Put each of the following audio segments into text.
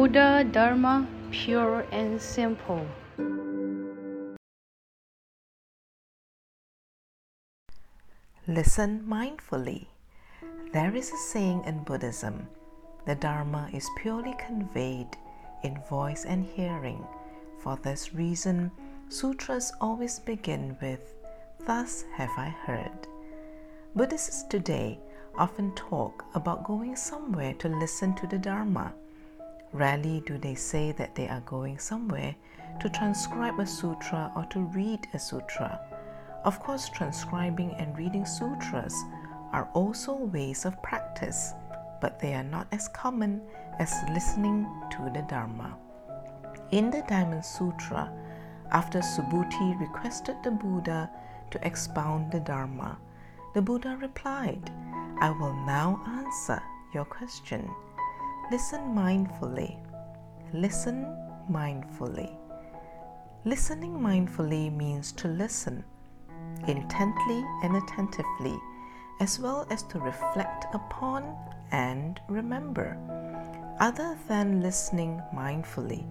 Buddha Dharma pure and simple. Listen mindfully. There is a saying in Buddhism the Dharma is purely conveyed in voice and hearing. For this reason, sutras always begin with, Thus have I heard. Buddhists today often talk about going somewhere to listen to the Dharma. Rarely do they say that they are going somewhere to transcribe a sutra or to read a sutra. Of course, transcribing and reading sutras are also ways of practice, but they are not as common as listening to the Dharma. In the Diamond Sutra, after Subhuti requested the Buddha to expound the Dharma, the Buddha replied, I will now answer your question. Listen mindfully. Listen mindfully. Listening mindfully means to listen intently and attentively, as well as to reflect upon and remember. Other than listening mindfully,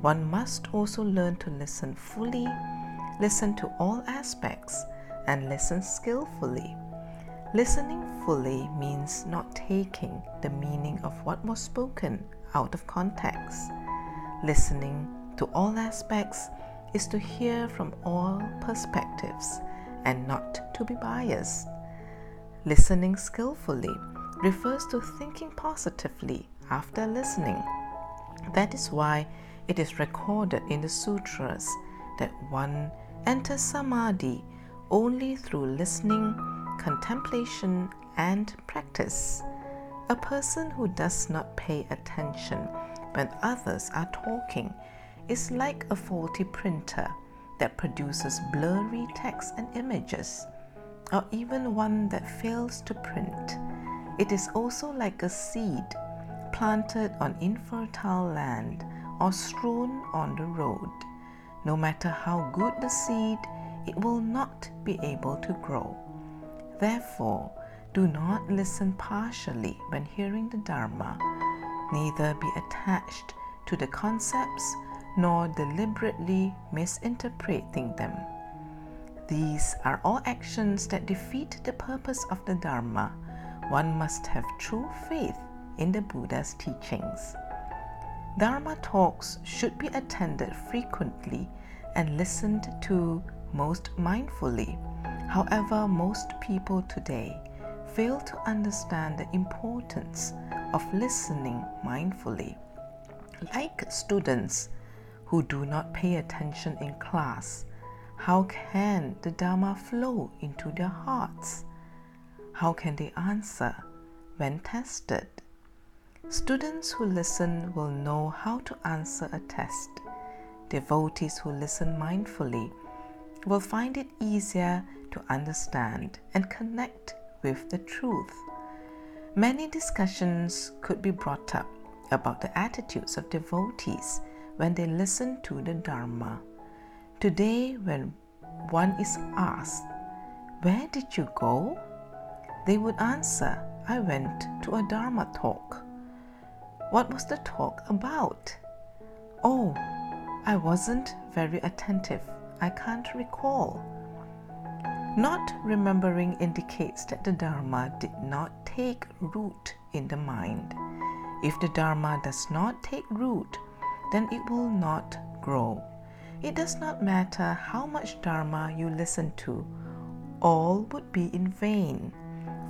one must also learn to listen fully, listen to all aspects, and listen skillfully. Listening fully means not taking the meaning of what was spoken out of context. Listening to all aspects is to hear from all perspectives and not to be biased. Listening skillfully refers to thinking positively after listening. That is why it is recorded in the sutras that one enters samadhi only through listening, contemplation, and practice. A person who does not pay attention when others are talking is like a faulty printer that produces blurry text and images, or even one that fails to print. It is also like a seed planted on infertile land or strewn on the road. No matter how good the seed, it will not be able to grow. Therefore, do not listen partially when hearing the Dharma, neither be attached to the concepts nor deliberately misinterpreting them. These are all actions that defeat the purpose of the Dharma. One must have true faith in the Buddha's teachings. Dharma talks should be attended frequently and listened to most mindfully. However, most people today fail to understand the importance of listening mindfully. Like students who do not pay attention in class, how can the Dharma flow into their hearts? How can they answer when tested? Students who listen will know how to answer a test. Devotees who listen mindfully will find it easier to understand and connect with the truth. Many discussions could be brought up about the attitudes of devotees when they listen to the Dharma. Today, when one is asked, Where did you go? they would answer, I went to a Dharma talk. What was the talk about? Oh, I wasn't very attentive. I can't recall. Not remembering indicates that the Dharma did not take root in the mind. If the Dharma does not take root, then it will not grow. It does not matter how much Dharma you listen to, all would be in vain.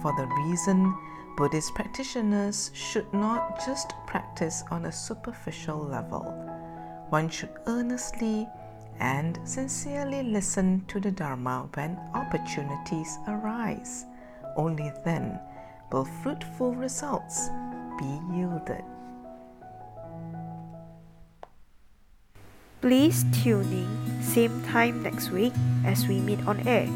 For the reason Buddhist practitioners should not just practice on a superficial level. One should earnestly and sincerely listen to the Dharma when opportunities arise. Only then will fruitful results be yielded. Please tune in same time next week as we meet on air.